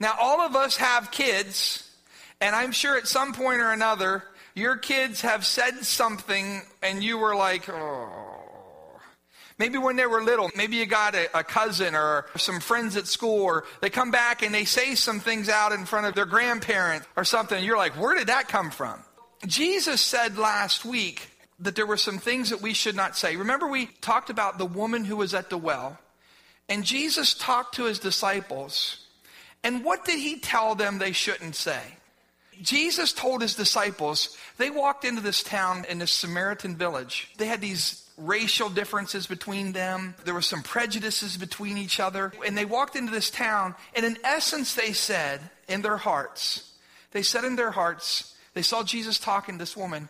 Now, all of us have kids, and I'm sure at some point or another, your kids have said something and you were like, oh. Maybe when they were little, maybe you got a, a, cousin or some friends at school, or they come back and they say some things out in front of their grandparents or something. you're like, where did that come from? Jesus said last week that there were some things that we should not say. Remember, we talked about the woman who was at the well, and Jesus talked to his disciples. And what did he tell them they shouldn't say? Jesus told his disciples, they walked into this town in this Samaritan village. They had these racial differences between them. There were some prejudices between each other. And they walked into this town, and in essence, they said in their hearts, they said in their hearts, they saw Jesus talking to this woman,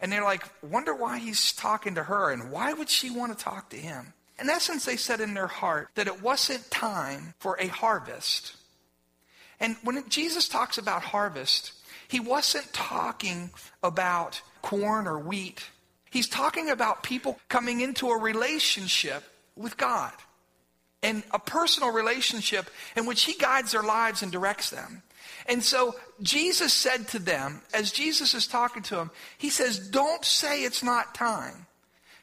and they're like, wonder why he's talking to her, and why would she want to talk to him? In essence, they said in their heart that it wasn't time for a harvest. And when Jesus talks about harvest, he wasn't talking about corn or wheat. He's talking about people coming into a relationship with God and a personal relationship in which He guides their lives and directs them. And so Jesus said to them, as Jesus is talking to them, He says, Don't say it's not time.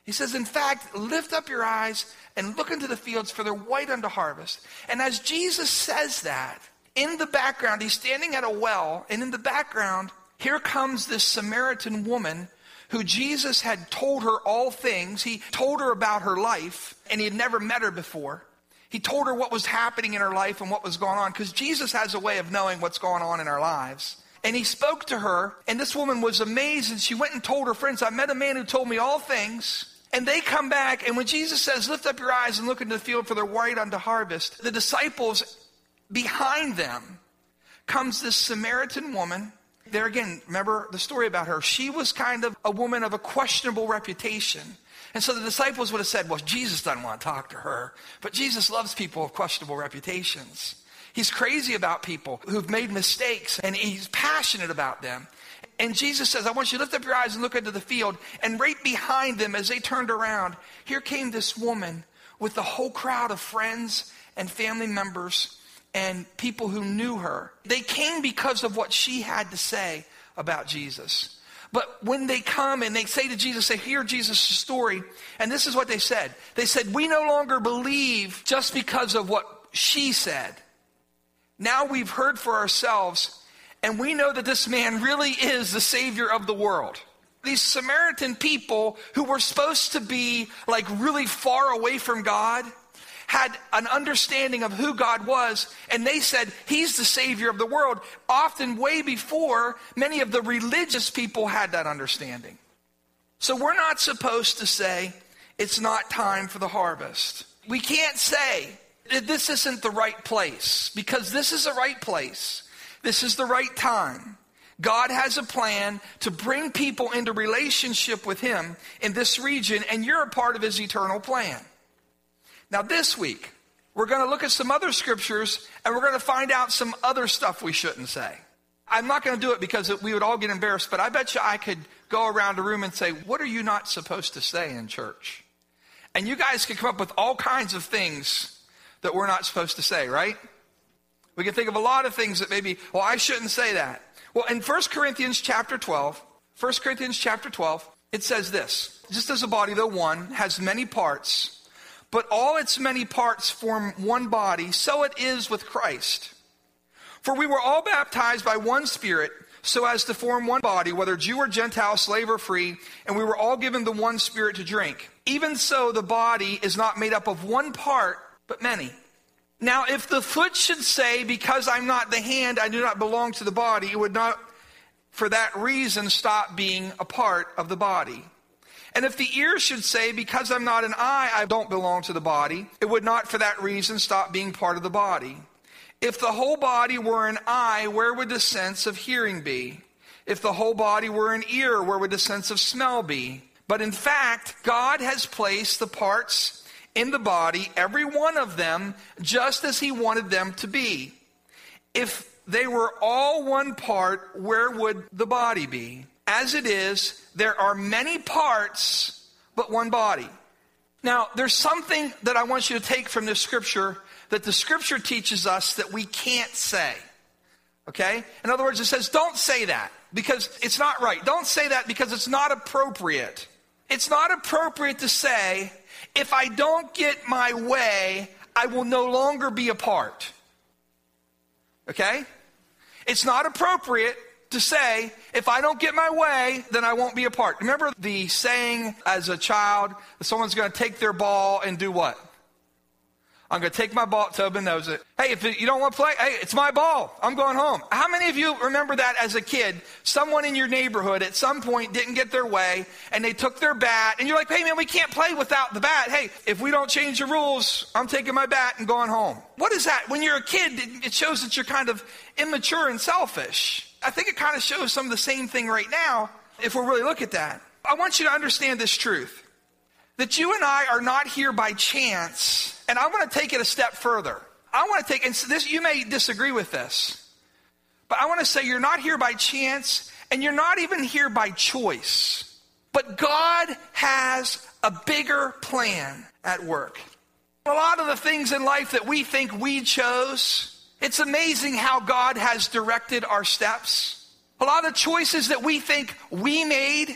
He says, In fact, lift up your eyes and look into the fields, for they're white unto harvest. And as Jesus says that, in the background, he's standing at a well, and in the background, here comes this Samaritan woman who Jesus had told her all things. He told her about her life, and he had never met her before. He told her what was happening in her life and what was going on, because Jesus has a way of knowing what's going on in our lives. And he spoke to her, and this woman was amazed, and she went and told her friends, I met a man who told me all things. And they come back, and when Jesus says, Lift up your eyes and look into the field, for they're white unto harvest, the disciples behind them comes this Samaritan woman. There again, remember the story about her. She was kind of a woman of a questionable reputation. And so the disciples would have said, well, Jesus doesn't want to talk to her. But Jesus loves people of questionable reputations. He's crazy about people who've made mistakes and he's passionate about them. And Jesus says, I want you to lift up your eyes and look into the field. And right behind them, as they turned around, here came this woman with the whole crowd of friends and family members and people who knew her. They came because of what she had to say about Jesus. But when they come and they say to Jesus, they hear Jesus' story, and this is what they said. They said, We no longer believe just because of what she said. Now we've heard for ourselves, and we know that this man really is the Savior of the world. These Samaritan people who were supposed to be like really far away from God, had an understanding of who God was, and they said, He's the Savior of the world, often way before many of the religious people had that understanding. So we're not supposed to say, It's not time for the harvest. We can't say, This isn't the right place, because this is the right place. This is the right time. God has a plan to bring people into relationship with Him in this region, and you're a part of His eternal plan. Now, this week, we're going to look at some other scriptures and we're going to find out some other stuff we shouldn't say. I'm not going to do it because we would all get embarrassed, but I bet you I could go around a room and say, What are you not supposed to say in church? And you guys could come up with all kinds of things that we're not supposed to say, right? We can think of a lot of things that maybe, well, I shouldn't say that. Well, in 1 Corinthians chapter 12, 1 Corinthians chapter 12, it says this Just as a body, though one, has many parts, but all its many parts form one body, so it is with Christ. For we were all baptized by one Spirit, so as to form one body, whether Jew or Gentile, slave or free, and we were all given the one Spirit to drink. Even so, the body is not made up of one part, but many. Now, if the foot should say, Because I'm not the hand, I do not belong to the body, it would not, for that reason, stop being a part of the body. And if the ear should say, Because I'm not an eye, I don't belong to the body, it would not for that reason stop being part of the body. If the whole body were an eye, where would the sense of hearing be? If the whole body were an ear, where would the sense of smell be? But in fact, God has placed the parts in the body, every one of them, just as He wanted them to be. If they were all one part, where would the body be? As it is, there are many parts, but one body. Now, there's something that I want you to take from this scripture that the scripture teaches us that we can't say. Okay? In other words, it says, don't say that because it's not right. Don't say that because it's not appropriate. It's not appropriate to say, if I don't get my way, I will no longer be a part. Okay? It's not appropriate to say, if I don't get my way, then I won't be a part. Remember the saying as a child someone's going to take their ball and do what? I'm going to take my ball. Tobin knows it. Hey, if you don't want to play, hey, it's my ball. I'm going home. How many of you remember that as a kid? Someone in your neighborhood at some point didn't get their way and they took their bat and you're like, hey man, we can't play without the bat. Hey, if we don't change the rules, I'm taking my bat and going home. What is that? When you're a kid, it shows that you're kind of immature and selfish. I think it kind of shows some of the same thing right now if we really look at that. I want you to understand this truth that you and I are not here by chance. And I want to take it a step further. I want to take, and this, you may disagree with this, but I want to say you're not here by chance and you're not even here by choice. But God has a bigger plan at work. A lot of the things in life that we think we chose, it's amazing how God has directed our steps. A lot of choices that we think we made,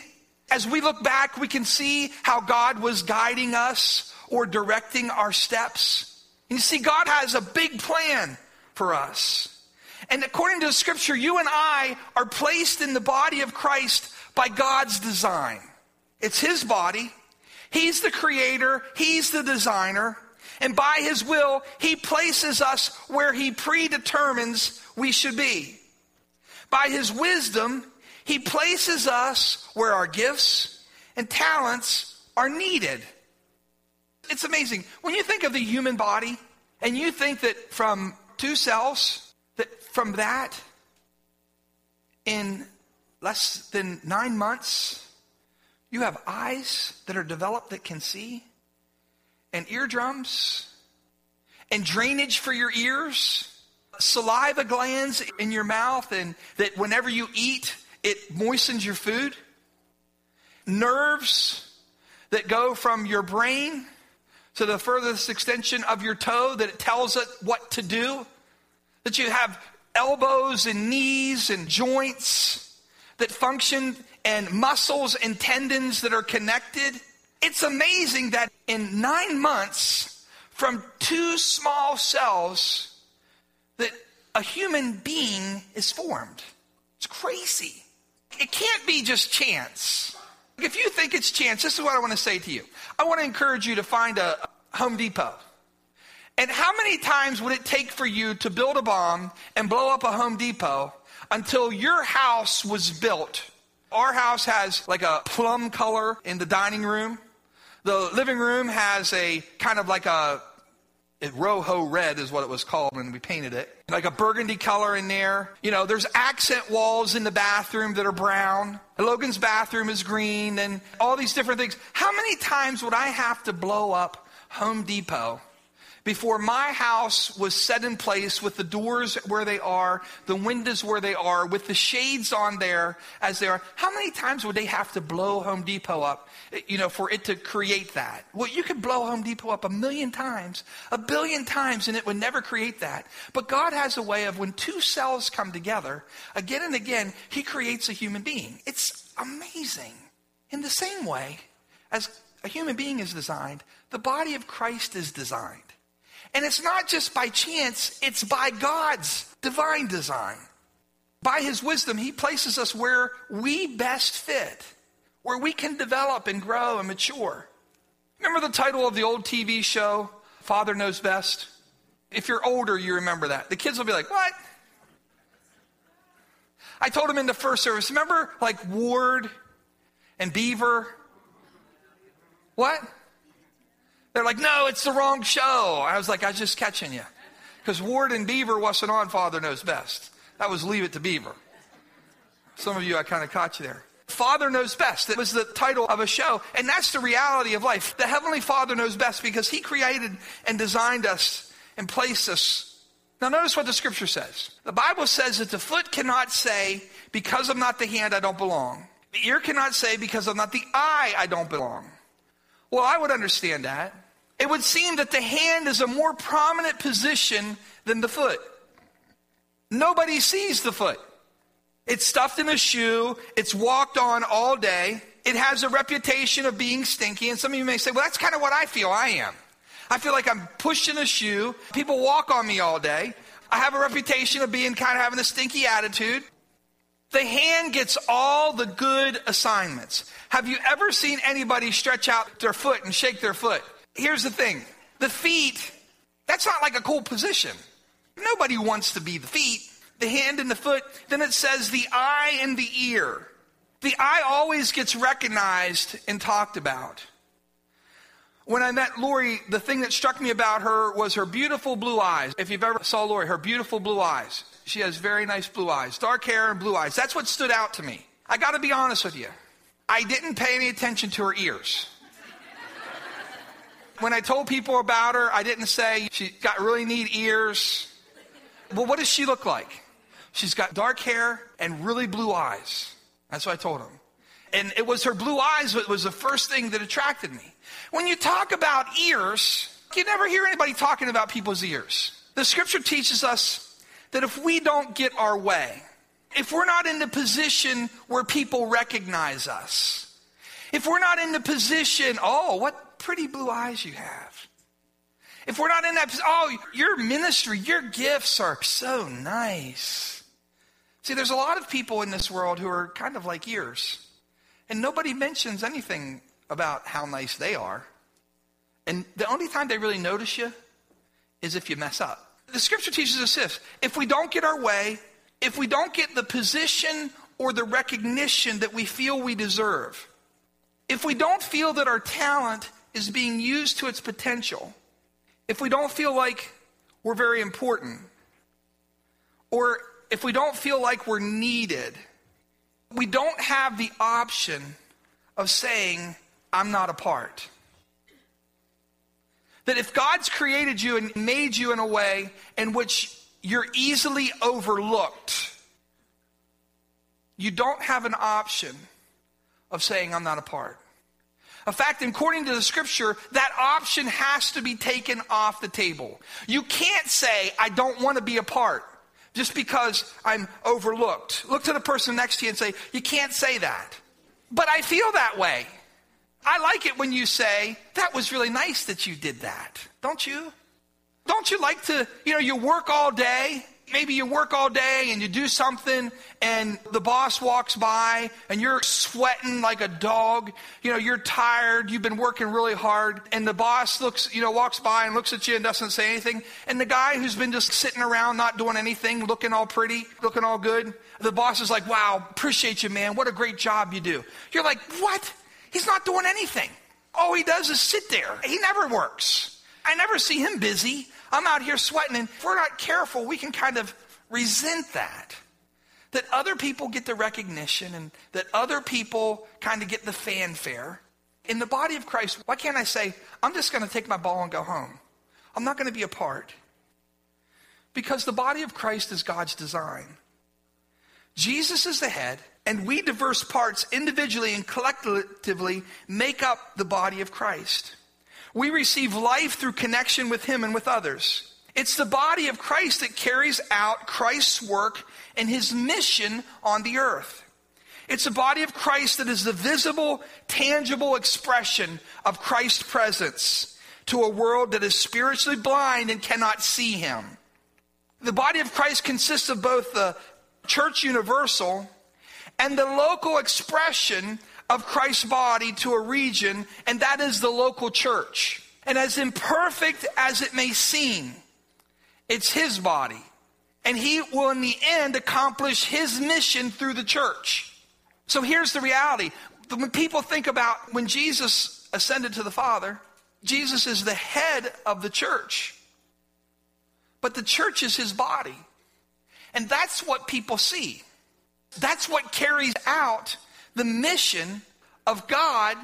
as we look back, we can see how God was guiding us or directing our steps. And You see, God has a big plan for us. And according to the scripture, you and I are placed in the body of Christ by God's design. It's His body. He's the creator. He's the designer. And by His will, He places us where He predetermines we should be. By His wisdom, he places us where our gifts and talents are needed. It's amazing. When you think of the human body and you think that from two cells, that from that, in less than nine months, you have eyes that are developed that can see, and eardrums, and drainage for your ears, saliva glands in your mouth, and that whenever you eat, it moistens your food. Nerves that go from your brain to the furthest extension of your toe that it tells it what to do. That you have elbows and knees and joints that function and muscles and tendons that are connected. It's amazing that in nine months, from two small cells, that a human being is formed. It's crazy. It can't be just chance. If you think it's chance, this is what I want to say to you. I want to encourage you to find a Home Depot. And how many times would it take for you to build a bomb and blow up a Home Depot until your house was built? Our house has like a plum color in the dining room. The living room has a kind of like a it, Rojo red is what it was called when we painted it. Like a burgundy color in there. You know, there's accent walls in the bathroom that are brown. Logan's bathroom is green and all these different things. How many times would I have to blow up Home Depot before my house was set in place with the doors where they are, the windows where they are, with the shades on there as they are, how many times would they have to blow Home Depot up, you know, for it to create that? Well, you could blow Home Depot up a million times, a billion times, and it would never create that. But God has a way of when two cells come together, again and again, He creates a human being. It's amazing. In the same way as a human being is designed, the body of Christ is designed. And it's not just by chance, it's by God's divine design. By His wisdom, He places us where we best fit, where we can develop and grow and mature. Remember the title of the old TV show, Father Knows Best? If you're older, you remember that. The kids will be like, What? I told them in the first service, remember like Ward and Beaver? What? They're like, no, it's the wrong show. I was like, I was just catching you. Because Ward and Beaver wasn't on Father Knows Best. That was Leave It to Beaver. Some of you, I kind of caught you there. Father Knows Best. It was the title of a show. And that's the reality of life. The Heavenly Father knows best because He created and designed us and placed us. Now, notice what the scripture says. The Bible says that the foot cannot say, because I'm not the hand, I don't belong. The ear cannot say, because I'm not the eye, I don't belong. Well, I would understand that. It would seem that the hand is a more prominent position than the foot. Nobody sees the foot. It's stuffed in a shoe, it's walked on all day. It has a reputation of being stinky, and some of you may say, well, that's kind of what I feel I am. I feel like I'm pushed in a shoe. People walk on me all day. I have a reputation of being kind of having a stinky attitude. The hand gets all the good assignments. Have you ever seen anybody stretch out their foot and shake their foot? Here's the thing the feet, that's not like a cool position. Nobody wants to be the feet, the hand and the foot. Then it says the eye and the ear. The eye always gets recognized and talked about. When I met Lori, the thing that struck me about her was her beautiful blue eyes. If you've ever saw Lori, her beautiful blue eyes. She has very nice blue eyes, dark hair and blue eyes. That's what stood out to me. I got to be honest with you. I didn't pay any attention to her ears. When I told people about her, I didn't say she got really neat ears. Well, what does she look like? She's got dark hair and really blue eyes. That's what I told him. And it was her blue eyes that was the first thing that attracted me. When you talk about ears, you never hear anybody talking about people's ears. The scripture teaches us that if we don't get our way, if we're not in the position where people recognize us, if we're not in the position, oh, what pretty blue eyes you have. If we're not in that, oh, your ministry, your gifts are so nice. See, there's a lot of people in this world who are kind of like yours, and nobody mentions anything about how nice they are. And the only time they really notice you is if you mess up. The scripture teaches us this if we don't get our way, if we don't get the position or the recognition that we feel we deserve, if we don't feel that our talent is being used to its potential, if we don't feel like we're very important, or if we don't feel like we're needed, we don't have the option of saying, I'm not a part. That if God's created you and made you in a way in which you're easily overlooked, you don't have an option of saying, I'm not a part. In fact, according to the scripture, that option has to be taken off the table. You can't say, I don't want to be a part just because I'm overlooked. Look to the person next to you and say, You can't say that. But I feel that way. I like it when you say, that was really nice that you did that. Don't you? Don't you like to, you know, you work all day. Maybe you work all day and you do something and the boss walks by and you're sweating like a dog. You know, you're tired. You've been working really hard and the boss looks, you know, walks by and looks at you and doesn't say anything. And the guy who's been just sitting around not doing anything, looking all pretty, looking all good, the boss is like, wow, appreciate you, man. What a great job you do. You're like, what? He's not doing anything. All he does is sit there. He never works. I never see him busy. I'm out here sweating. And if we're not careful, we can kind of resent that. That other people get the recognition and that other people kind of get the fanfare. In the body of Christ, why can't I say, I'm just going to take my ball and go home? I'm not going to be a part. Because the body of Christ is God's design. Jesus is the head, and we diverse parts individually and collectively make up the body of Christ. We receive life through connection with Him and with others. It's the body of Christ that carries out Christ's work and His mission on the earth. It's a body of Christ that is the visible, tangible expression of Christ's presence to a world that is spiritually blind and cannot see Him. The body of Christ consists of both the church universal and the local expression of Christ's body to a region, and that is the local church. And as imperfect as it may seem, it's his body. And he will, in the end, accomplish his mission through the church. So here's the reality. When people think about when Jesus ascended to the Father, Jesus is the head of the church. But the church is his body. And that's what people see. That's what carries out the mission of God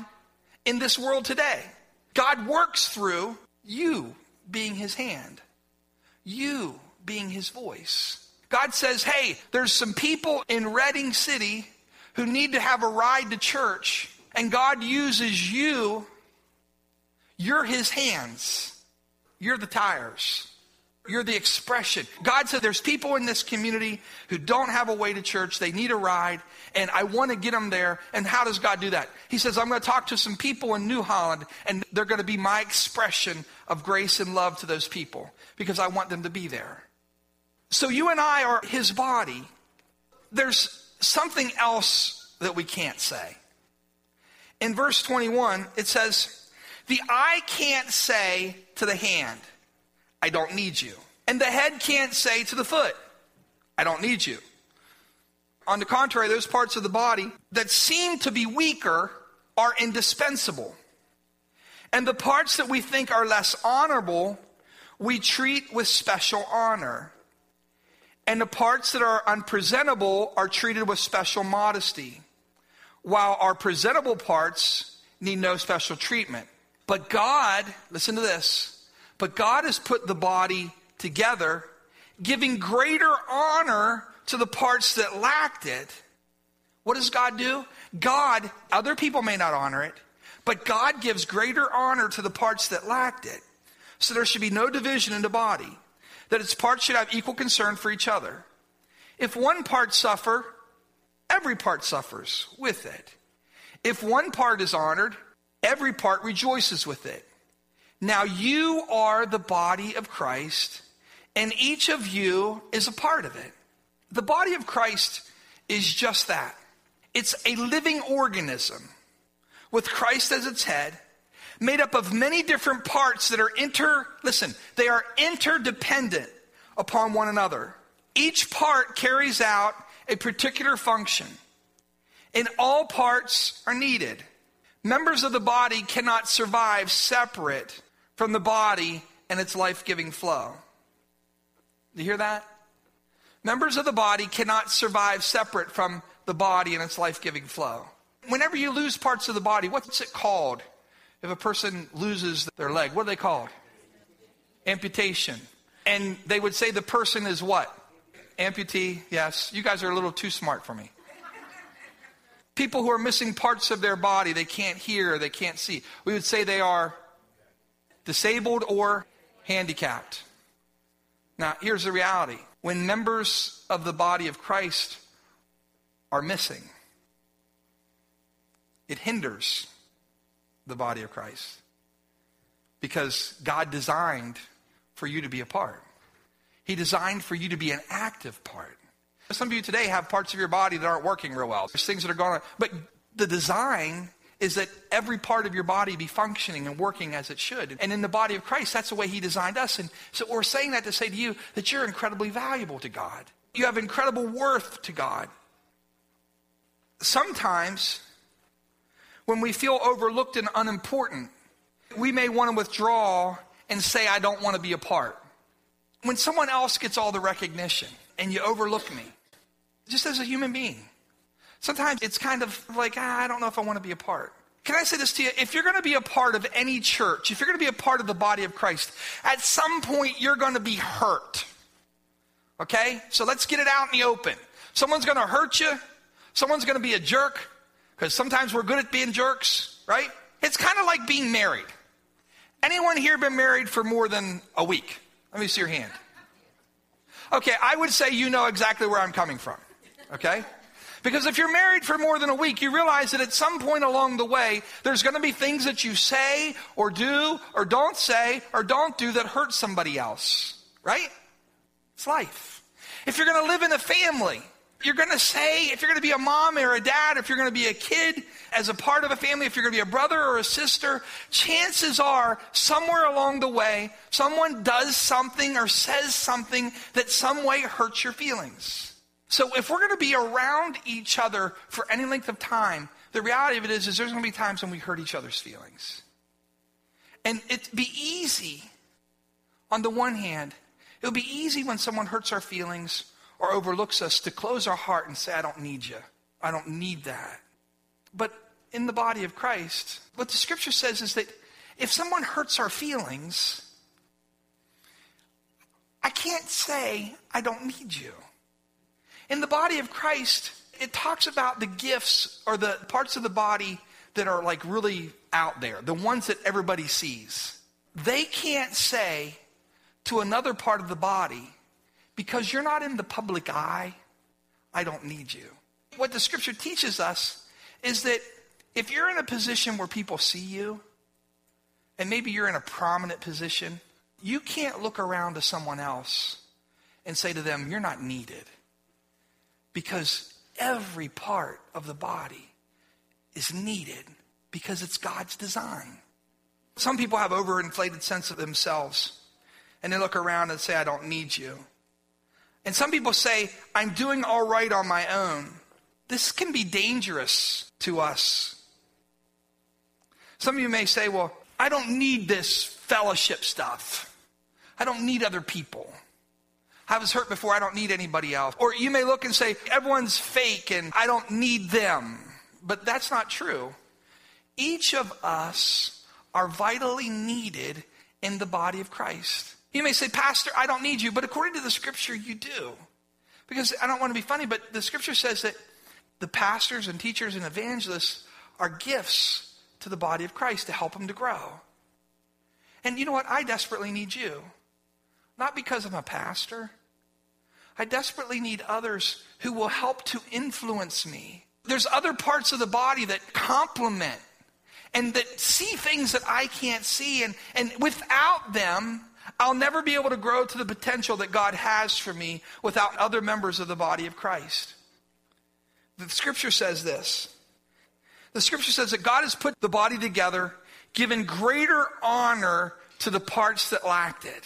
in this world today. God works through you being his hand, you being his voice. God says, hey, there's some people in Redding City who need to have a ride to church, and God uses you. You're his hands. You're the tires. You're the expression. God said there's people in this community who don't have a way to church. They need a ride, and I want to get them there. And how does God do that? He says, I'm going to talk to some people in New Holland, and they're going to be my expression of grace and love to those people because I want them to be there. So you and I are his body. There's something else that we can't say. In verse 21, it says, The eye can't say to the hand, I don't need you. And the head can't say to the foot, I don't need you. On the contrary, those parts of the body that seem to be weaker are indispensable. And the parts that we think are less honorable, we treat with special honor. And the parts that are unpresentable are treated with special modesty, while our presentable parts need no special treatment. But God, listen to this, but God has put the body together, giving greater honor to the parts that lacked it. What does God do? God, other people may not honor it, but God gives greater honor to the parts that lacked it. So there should be no division in the body, that its parts should have equal concern for each other. If one part suffer, every part suffers with it. If one part is honored, every part rejoices with it. Now you are the body of Christ, and each of you is a part of it. The body of Christ is just that it's a living organism with Christ as its head, made up of many different parts that are inter, listen, they are interdependent upon one another. Each part carries out a particular function, and all parts are needed. Members of the body cannot survive separate from the body and its life giving flow. Do you hear that? Members of the body cannot survive separate from the body and its life giving flow. Whenever you lose parts of the body, what's it called? If a person loses their leg, what are they called? Amputation. And they would say the person is what? Amputee, yes. You guys are a little too smart for me. People who are missing parts of their body, they can't hear, they can't see. We would say they are disabled or handicapped. Now, here's the reality when members of the body of Christ are missing, it hinders the body of Christ because God designed for you to be a part. He designed for you to be an active part. Some of you today have parts of your body that aren't working real well. There's things that are going on, but the design is that every part of your body be functioning and working as it should. And in the body of Christ, that's the way He designed us. And so we're saying that to say to you that you're incredibly valuable to God. You have incredible worth to God. Sometimes, when we feel overlooked and unimportant, we may want to withdraw and say, I don't want to be a part. When someone else gets all the recognition and you overlook me, just as a human being, Sometimes it's kind of like, ah, I don't know if I want to be a part. Can I say this to you? If you're going to be a part of any church, if you're going to be a part of the body of Christ, at some point you're going to be hurt. Okay? So let's get it out in the open. Someone's going to hurt you. Someone's going to be a jerk. Because sometimes we're good at being jerks, right? It's kind of like being married. Anyone here been married for more than a week? Let me see your hand. Okay, I would say you know exactly where I'm coming from. Okay? Because if you're married for more than a week, you realize that at some point along the way, there's going to be things that you say or do or don't say or don't do that hurt somebody else. Right? It's life. If you're going to live in a family, you're going to say, if you're going to be a mom or a dad, if you're going to be a kid as a part of a family, if you're going to be a brother or a sister, chances are somewhere along the way, someone does something or says something that some way hurts your feelings. So if we're going to be around each other for any length of time, the reality of it is, is there's going to be times when we hurt each other's feelings. And it'd be easy, on the one hand, it would be easy when someone hurts our feelings or overlooks us to close our heart and say, I don't need you. I don't need that. But in the body of Christ, what the scripture says is that if someone hurts our feelings, I can't say, I don't need you. In the body of Christ, it talks about the gifts or the parts of the body that are like really out there, the ones that everybody sees, they can't say to another part of the body, because you're not in the public eye, I don't need you. What the scripture teaches us is that if you're in a position where people see you, and maybe you're in a prominent position, you can't look around to someone else and say to them, You're not needed. Because every part of the body is needed because it's God's design. Some people have overinflated sense of themselves and they look around and say, I don't need you. And some people say, I'm doing all right on my own. This can be dangerous to us. Some of you may say, Well, I don't need this fellowship stuff. I don't need other people. I was hurt before, I don't need anybody else. Or you may look and say, everyone's fake and I don't need them. But that's not true. Each of us are vitally needed in the body of Christ. You may say, Pastor, I don't need you, but according to the scripture, you do. Because I don't want to be funny, but the scripture says that the pastors and teachers and evangelists are gifts to the body of Christ to help them to grow. And you know what? I desperately need you. Not because I'm a pastor. I desperately need others who will help to influence me. There's other parts of the body that complement and that see things that I can't see. And, and without them, I'll never be able to grow to the potential that God has for me without other members of the body of Christ. The scripture says this. The scripture says that God has put the body together, given greater honor to the parts that lacked it.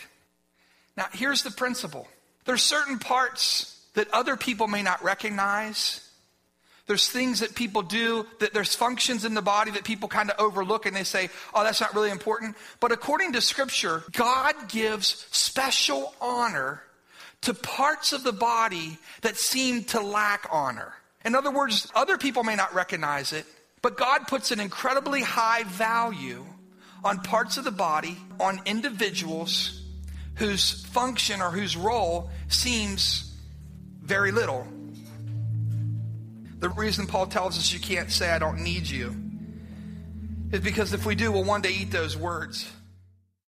Now, here's the principle there's certain parts that other people may not recognize. There's things that people do, that there's functions in the body that people kind of overlook and they say, oh, that's not really important. But according to Scripture, God gives special honor to parts of the body that seem to lack honor. In other words, other people may not recognize it, but God puts an incredibly high value on parts of the body, on individuals whose function or whose role seems very little. The reason Paul tells us you can't say, I don't need you, is because if we do, we'll one day eat those words.